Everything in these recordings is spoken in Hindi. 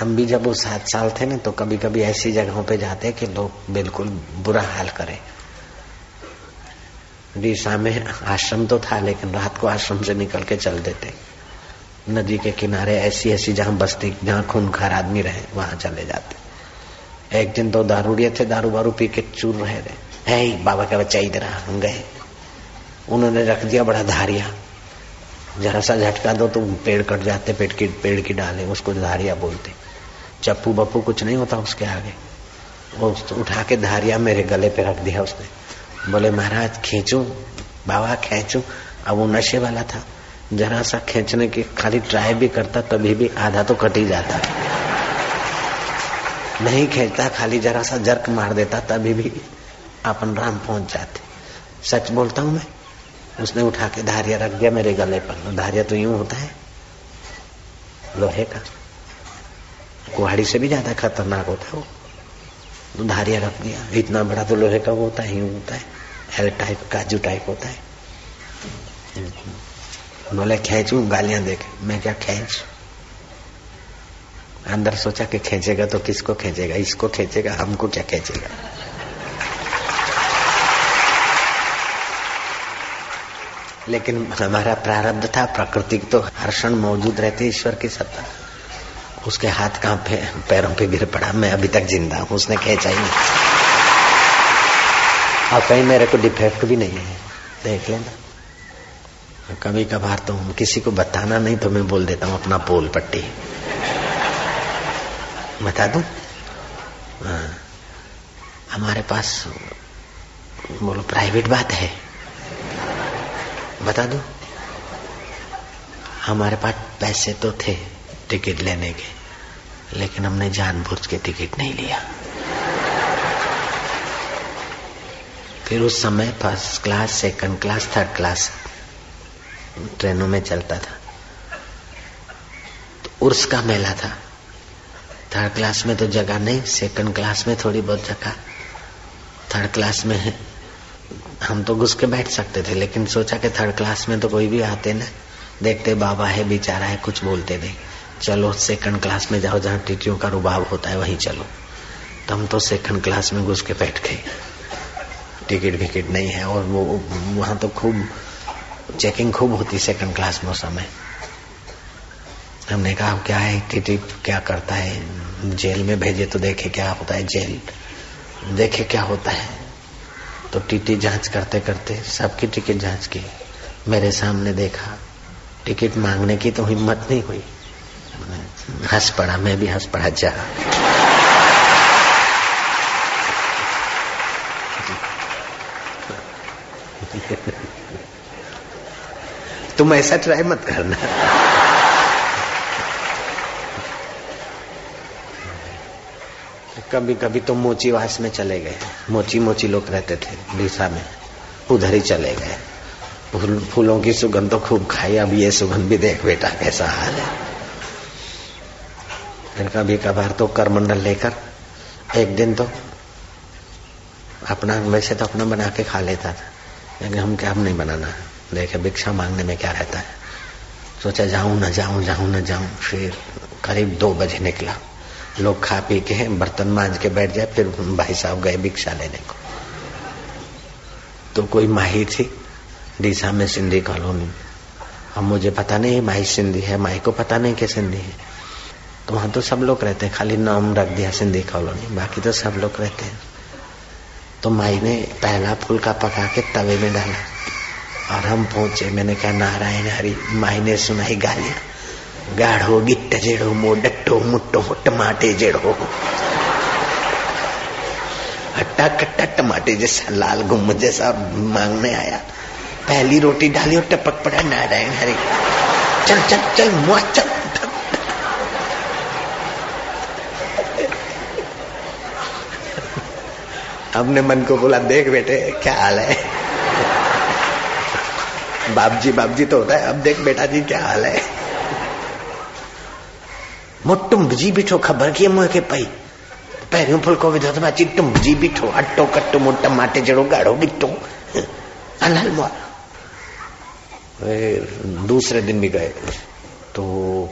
हम भी जब वो सात साल थे ना तो कभी कभी ऐसी जगहों पे जाते कि लोग बिल्कुल बुरा हाल करें। डीसा में आश्रम तो था, लेकिन रात को आश्रम से निकल के चल देते। नदी के किनारे ऐसी ऐसी जहाँ बस्ती, जहाँ खूनखार आदमी रहे, वहाँ चले जाते। एक दिन तो दारूड़िए थे दारू बारू पी के चूर रहे थे है बाबा का बच्चा इधर हम गए। उन्होंने रख दिया बड़ा धारिया। जरा सा झटका दो तो पेड़ कट जाते, पेड़ की पेड़ की डाले, उसको धारिया बोलते। चप्पू बप्पू कुछ नहीं होता उसके आगे। वो उठा के धारिया मेरे गले पे रख दिया उसने। बोले, महाराज, खींचू, बाबा, खींचू। अब वो नशे वाला था। जरा सा खींचने की खाली ट्राई भी करता तभी भी आधा तो कट ही जाता। नहीं खींचता, खाली जरा सा जर्क मार देता, तभी भी अपन राम पहुँच जाते। सच बोलता हूँ मैं? उसने उठा के धारिया रख दिया मेरे गले पर। धारिया तो यूँ होता है, लोहे का। कुहाड़ी से भी ज़्यादा खतरनाक होता है वो। तो धारिया रख दिया। इतना बड़ा तो लोहे का वो होता है, यूँ होता है। एल टाइप काजू टाइप होता है। बोले, खेचू, गालियाँ देखे। मैं क्या खेच? अंदर सोचा कि खींचेगा तो किसको खेचेगा? इसको खेचेगा, हमको क्या खेचेगा? लेकिन हमारा प्रारब्ध था, प्रकृति तो हर्षण मौजूद रहती ईश्वर की सत्ता। उसके हाथ कहाँ पैरों पे गिर पड़ा। मैं अभी तक ज़िंदा हूँ, उसने खींचा ही नहीं और कहीं मेरे को डिफेक्ट भी नहीं है। देख लेना। कभी कभार तो किसी को बताना नहीं तो मैं बोल देता हूँ, अपना पोल पट्टी। बता दू? हाँ। हमारे पास बोलो प्राइवेट बात है। बता दो? हमारे पास पैसे तो थे। टिकट लेने के। लेकिन हमने जानबूझ के टिकट नहीं लिया। फिर उस समय first class, second class, third class ट्रेनों में चलता था। तो उर्स का मेला था। थर्ड क्लास में तो जगह नहीं, सेकंड क्लास में थोड़ी बहुत जगह। थर्ड क्लास में हम तो घुस के बैठ सकते थे, लेकिन सोचा कि थर्ड क्लास में तो कोई भी आते ना, देखते बाबा है, बेचारा है, कुछ बोलते नहीं। चलो सेकंड क्लास में जाओ जहाँ टीटियों का रुबाब होता है, वहीं चलो। तो हम तो सेकंड क्लास में घुस के बैठ गए। टिकट विकेट नहीं है और वो, वहाँ तो खूब चेकिंग खूब होती सेकंड क्लास में उस समय। हमने कहा क्या है? टीटी क्या करता है? जेल में भेजे तो देखे क्या होता है? जेल देखे क्या होता है? तो टीटी जाँच करते करते सबकी टिकट जाँच की। मेरे सामने देखा, टिकट मांगने की तो हिम्मत नहीं हुई। हंस पड़ा मैं भी हंस पड़ा जा। तुम ऐसा ट्राई मत करना। कभी कभी तो मोचीवास में चले गए। मोची मोची लोग रहते थे डीसा में। उधर ही चले गए। फूल, फूलों की सुगंध तो खूब खाई अब ये सुगंध भी देख बेटा कैसा हाल है। फिर कभी कभार तो करमंडल लेकर, एक दिन तो अपना, वैसे तो अपना बना के खा लेता था। लेकिन हम क्या, हम नहीं बनाना। देखे, भिक्षा मांगने में क्या रहता है? सोचा, जाऊँ ना जाऊँ जाऊँ न जाऊँ, फिर करीब दो बजे निकला। लोग खा पी के बर्तन मांझ के बैठ जाए, फिर भाई साहब गए भिक्षा लेने को। तो कोई माही थी, डीसा में सिंधी कॉलोनी अब मुझे पता नहीं, माही सिंधी है, माही को पता नहीं कि सिंधी है। वहाँ तो सब लोग रहते हैं, खाली नाम रख दिया, सिंधी कॉलोनी, बाकी तो सब लोग रहते हैं। तो माई ने पहला फुलका पका के तवे में डाला और हम पहुँचे। मैंने कहा, नारायण हरी, माई ने सुनाई गालियाँ। गाढ़ो, गिट्ट जेड़ो मो डट्टो मुट्टो टमाटे जेड़ो हट्टा कट्टा टमाटे जैसा, लाल गुम जैसा मांगने आया। पहली रोटी डाली और टपक पड़ा, नारायण हरे, चल चल चल, मुआ, चल। अपने मन को बोला देख बेटे क्या हाल है बाबजी बाबजी तो होता है अब देख बेटा जी क्या हाल है मोटुम जी बीठो खबर की मुँह के पई पहिरियों फुल्को विधो तो अची टुम जी बीठो अट्टो कट्टो मो टमाटे जड़ो गाढ़ो बीठो अनहल मोर दूसरे दिन भी गए तो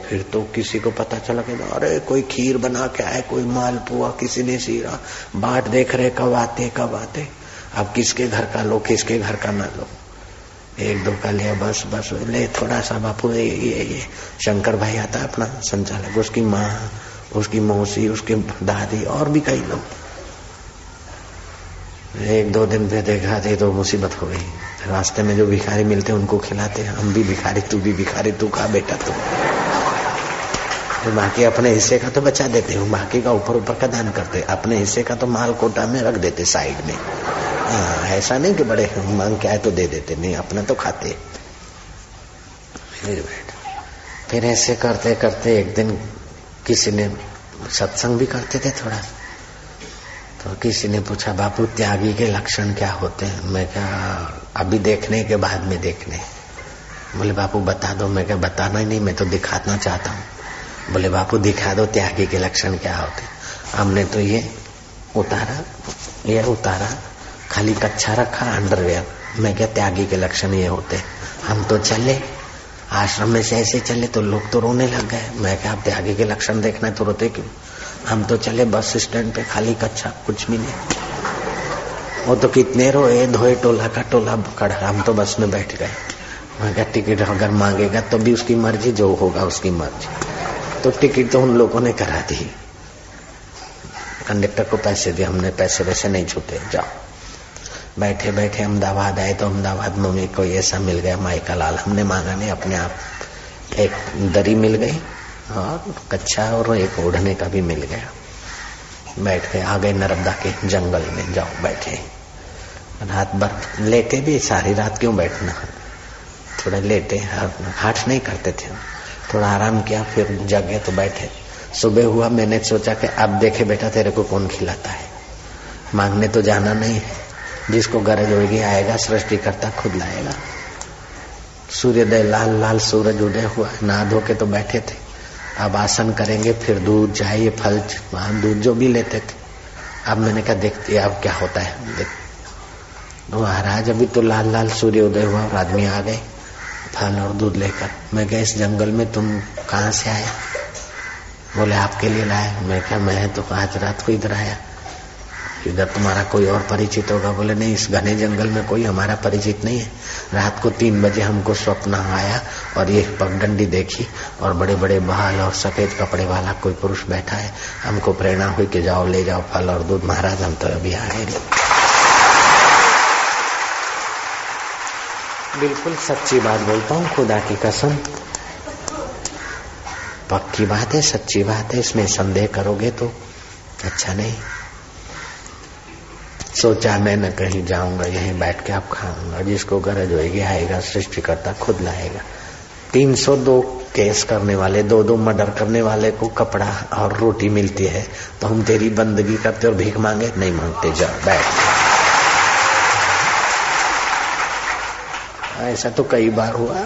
फिर तो किसी को पता चला कि अरे, कोई खीर बना के आए कोई मालपुआ किसी ने सीरा, बाट देख रहे, कब आते कब आते। अब किसके घर का लो, किसके घर का ना लो। एक दो का लिया, बस बस, ले, थोड़ा सा बापू, ये ये ये। शंकर भाई आता अपना संचालक, उसकी माँ, उसकी मौसी, उसकी दादी, और भी कई लोग। एक दो दिन पे देखा थे तो मुसीबत हो गई। रास्ते में जो भिखारी मिलते हैं, उनको खिलाते हैं। हम भी भिखारी, तू भी भिखारी, तू खा बेटा, तू। तो बाकी अपने हिस्से का तो बचा देते हूँ। बाकी का ऊपर ऊपर का दान करते अपने हिस्से का तो माल कोटा में रख देते साइड में। हाँ ऐसा नहीं कि बड़े मांग के आए तो दे देते। नहीं, अपना तो खाते फिर फिर ऐसे करते करते एक दिन किसी ने सत्संग भी करते थे थोड़ा। तो किसी ने पूछा, बापू, त्यागी के लक्षण क्या होते हैं? मैं क्या अभी देखने के बाद में देखने। बोले, बापू, बता दो। मैं क्या बताना ही नहीं, मैं तो दिखाना चाहता हूँ। बोले, बापू, दिखा दो त्यागी के लक्षण क्या होते हमने तो ये उतारा ये उतारा, खाली कच्चा रखा, अंडरवेयर। मैं क्या त्यागी के लक्षण ये होते हम तो चले, आश्रम में से ऐसे चले तो लोग तो रोने लग गए। मैं क्या आप त्यागी के लक्षण देखना तो रोते क्यों? हम तो चले, बस स्टैंड पे खाली कच्चा कुछ भी नहीं। वो तो कितने रोए, धोए, टोला का टोला खड़ा हम तो बस में बैठ गए। मैं टिकट अगर मांगेगा तो भी उसकी मर्ज़ी, जो होगा उसकी मर्ज़ी। तो टिकट तो उन लोगों ने करा दी। कंडक्टर को पैसे दिए, हमने पैसे वैसे नहीं छूटे जाओ। बैठे बैठे अहमदाबाद आए तो अहमदाबाद मम्मी को ऐसा मिल गया माइका लाल हमने मांगा नहीं, अपने आप एक दरी मिल गई और कच्चा और एक ओढ़ने का भी मिल गया। बैठ गए, आ गए नर्मदा के जंगल में। जाओ, बैठे। रात भर लेटे भी, सारी रात क्यों बैठना? थोड़ा लेटे, हाथ नहीं करते थे। थोड़ा आराम किया, फिर जगे तो बैठे। सुबह हुआ, मैंने सोचा कि अब देखे बेटा, तेरे को कौन खिलाता है? मांगने तो जाना नहीं है। जिसको गरज होगी, आएगा सृष्टि करता खुद लाएगा। सूर्योदय, लाल लाल सूरज उदय हुआ। नहा धो के तो बैठे थे। अब आसन करेंगे, फिर दूध चाहिए फल दूध जो भी लेते थे। अब मैंने कहा, देखते अब क्या होता है। देख महाराज, अभी तो लाल लाल सूर्य उदय हुआ, और आदमी आ गए। फल और दूध लेकर। मैं गया इस जंगल में, तुम कहाँ से आया बोले, आपके लिए लाया मैं क्या मैं तो आज रात को इधर आया। इधर तुम्हारा कोई और परिचित होगा। बोले, नहीं, इस घने जंगल में कोई हमारा परिचित नहीं है। रात को तीन बजे हमको स्वप्न आया, और ये पगडंडी देखी, और बड़े बड़े बाल और सफ़ेद कपड़े वाला कोई पुरुष बैठा है। हमको प्रेरणा हुई कि जाओ, ले जाओ फल और दूध। महाराज, हम तो अभी आए नहीं। बिल्कुल सच्ची बात बोलता हूँ, खुदा की कसम। पक्की बात है, सच्ची बात है, इसमें संदेह करोगे तो अच्छा नहीं। सोचा मैं न कहीं जाऊँगा, यहीं बैठ के आप खाऊँगा, जिसको गरज होगी आएगा सृष्टि करता खुद लाएगा। तीन सौ दो केस करने वाले, दो दो मर्डर करने वाले को कपड़ा और रोटी मिलती है तो हम तेरी बंदगी करते और भीख मांगे? नहीं मांगते, जा, बैठ। ऐसा तो कई बार हुआ।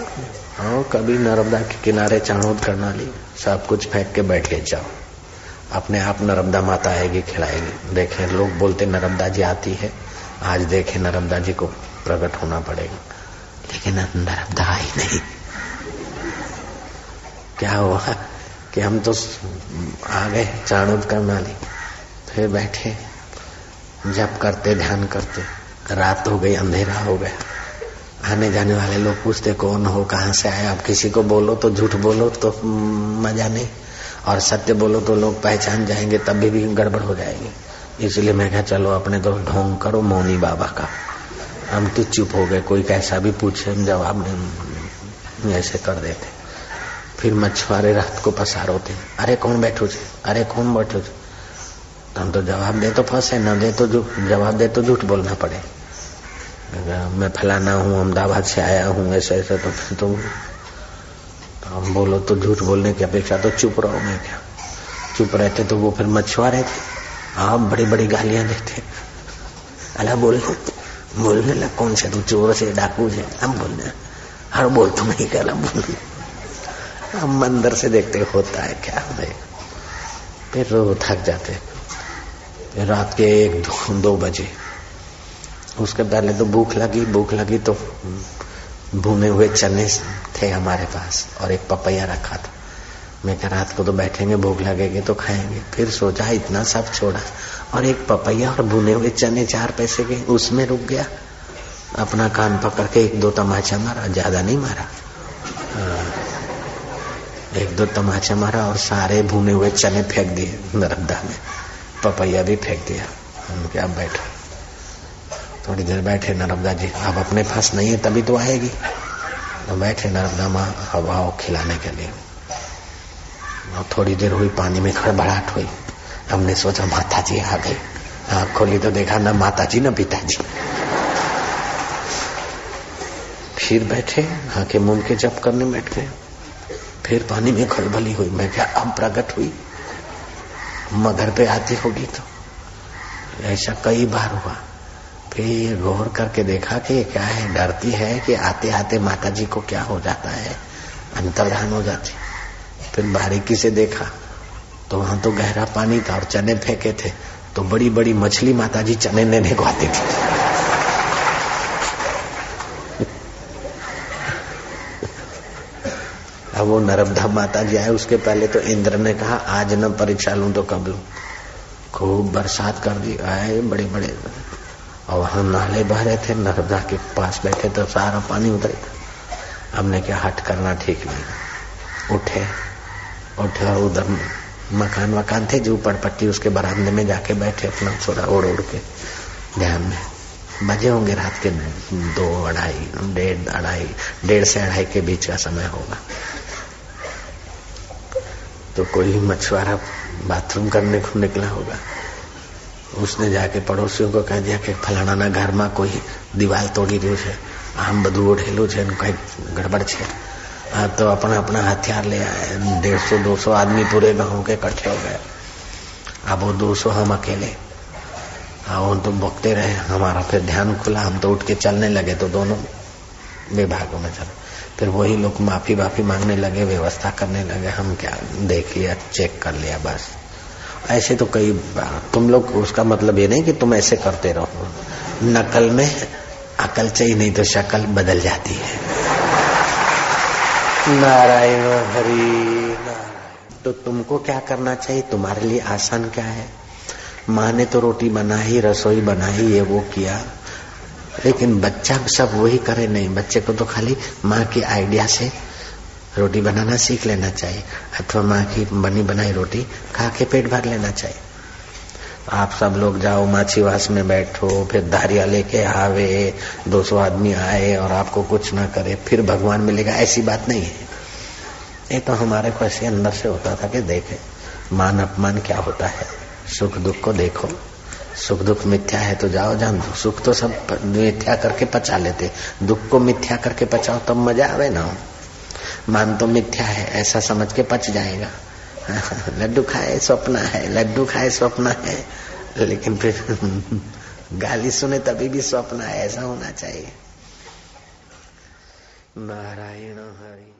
हाँ कभी नर्मदा के किनारे चाणोद करना ली सब कुछ फेंक के बैठ के जाओ। अपने आप नर्मदा माता आएगी, खिलाएगी। देखें, लोग बोलते, नर्मदा जी आती है। आज देखे, नर्मदा जी को प्रकट होना पड़ेगा। लेकिन नर्मदा आई नहीं। क्या हुआ कि हम तो आ गए चाणुद करना ली फिर बैठे जब करते, ध्यान करते। रात हो गई, अंधेरा हो गया। आने जाने वाले लोग पूछते, कौन हो, कहाँ से आए? अब किसी को बोलो तो झूठ बोलो तो मज़ा नहीं। और सत्य बोलो तो लोग पहचान जाएँगे, तभी भी गड़बड़ हो जाएगी। इसलिए मैं कहा, चलो अपने तो ढोंग करो, मौनी बाबा का। हम तो चुप हो गए, कोई कैसा भी पूछे, हम जवाब नहीं ऐसे कर देते। फिर मछुआरे रात को पसार होते अरे, कौन बैठो छे? अरे, कौन बैठो छे? हम तो जवाब दे तो फंसे, न दे तो जवाब दे तो झूठ बोलना पड़े। मैं फलाना हूँ अहमदाबाद से आया हूँ ऐसा ऐसा तो फिर तो हम बोलो तो झूठ बोलने की अपेक्षा तो चुप रहो मैं क्या? चुप रहते तो वो फिर मछुआरे थे आप बड़ी बड़ी गालियाँ देते। अला बोल बोलने लग कौन से तू चोर से डाकू से? हम बोलने हर बोल तो नहीं क्या बोल हम अंदर से देखते होता है क्या भाई? फिर थक जाते। रात के एक दो, दो बजे उसके पहले तो भूख लगी भूख लगी तो भुने हुए चने थे हमारे पास और एक पपैया रखा था। मैं कह, रात को तो बैठेंगे, भूख लगेगी तो खाएँगे। फिर सोचा, इतना सब छोड़ा। और एक पपैया और भुने हुए चने चार पैसे के, उसमें रुक गया। अपना कान पकड़ के एक दो तमाचा मारा, ज़्यादा नहीं मारा। हाँ। एक दो तमाचा मारा और सारे भुने हुए चने फेंक दिए, नर्मदा में। पपैया भी फेंक दिया। हम क्या बैठो। थोड़ी देर बैठे नर्मदा जी अब अपने पास नहीं है, तभी तो आएगी। तो बैठे नर्मदा माँ हवा खिलाने के लिए। और थोड़ी देर हुई, पानी में खड़बड़ाहट हुई। हमने सोचा माता जी आ गई। आँख खोली तो देखा, ना माता जी ना पिताजी। फिर बैठे, आँखें मुँह के जप करने बैठ गए। फिर पानी में खड़बली हुई। मैं क्या अब प्रकट हुई? मगर पे आती होगी तो। ऐसा कई बार हुआ। फिर गौर करके देखा कि क्या है, डरती है कि आते आते माता जी को क्या हो जाता है, अंतर्धान हो जाती। फिर बारीकी से देखा तो वहाँ तो गहरा पानी था और चने फेंके थे तो बड़ी बड़ी मछली माता जी चने लेने को आती थी। अब वो नर्मदा माता जी आए, उसके पहले तो इंद्र ने कहा, आज न परीक्षा लू तो कब लू। खूब बरसात कर दी, आए बड़े बड़े और वहाँ नाले बह रहे थे, नर्मदा के पास बैठे तो सारा पानी उतरे हमने क्या हट, करना ठीक नहीं उठे उठे और उधर मकान वकान थे जो ऊपर पट्टी, उसके बरामदे में जाके बैठे अपना थोड़ा ओढ़ ओढ़ के ध्यान में। बजे होंगे रात के दो अढ़ाई, डेढ़ अढ़ाई, डेढ़ से अढ़ाई के बीच का समय होगा। तो कोई मछुआरा बाथरूम करने को निकला होगा। उसने जाके पड़ोसियों को कह दिया कि फलाना ना घर में कोई दीवार तोड़ी રહ્યું છે આમ બધું ઓઢેલું છે કઈ ગડબડ છે हाँ तो अपना अपना हथियार ले आए डेढ़ सौ दो सौ आदमी पूरे गांव के इकट्ठे हो गए अब वो दो सौ हम अकेले हाँ वो तो बकते रहे हमारा फिर ध्यान खुला हम तो उठ के चलने लगे तो दोनों विभागों में चले फिर वही लोग माफी वाफी मांगने लगे व्यवस्था करने लगे हम क्या देख लिया चेक कर लिया बस ऐसे तो कई तुम लोग, उसका मतलब ये नहीं कि तुम ऐसे करते रहो। नकल में अकल चाहिए, नहीं तो शक्ल बदल जाती है। नारायण हरि तो तुमको क्या करना चाहिए? तुम्हारे लिए आसान क्या है? माँ ने तो रोटी बनाई, रसोई बनाई, ये वो किया। लेकिन बच्चा सब वही करे, नहीं, बच्चे को तो खाली माँ के आइडिया से रोटी बनाना सीख लेना चाहिए। अथवा माँ की बनी बनाई रोटी खा के पेट भर लेना चाहिए। आप सब लोग जाओ, माछीवास में बैठो, फिर धारिया लेके आवे, दो सौ आदमी आए और आपको कुछ ना करे, फिर भगवान मिलेगा, ऐसी बात नहीं है। ये तो हमारे को ऐसे अंदर से होता था कि देखे, मान अपमान क्या होता है? सुख दुख को देखो। सुख दुख मिथ्या है तो जाओ, जान दो। सुख तो सब मिथ्या करके पचा लेते। दुख को मिथ्या करके पचाओ, तब तो मज़ा आवे ना मान तो मिथ्या है, ऐसा समझ के पच जाएगा। लड्डू खाए स्वप्न है, लड्डू खाए स्वप्न है, लेकिन फिर गाली सुने तभी भी स्वप्न है, ऐसा होना चाहिए। नारायण हरि।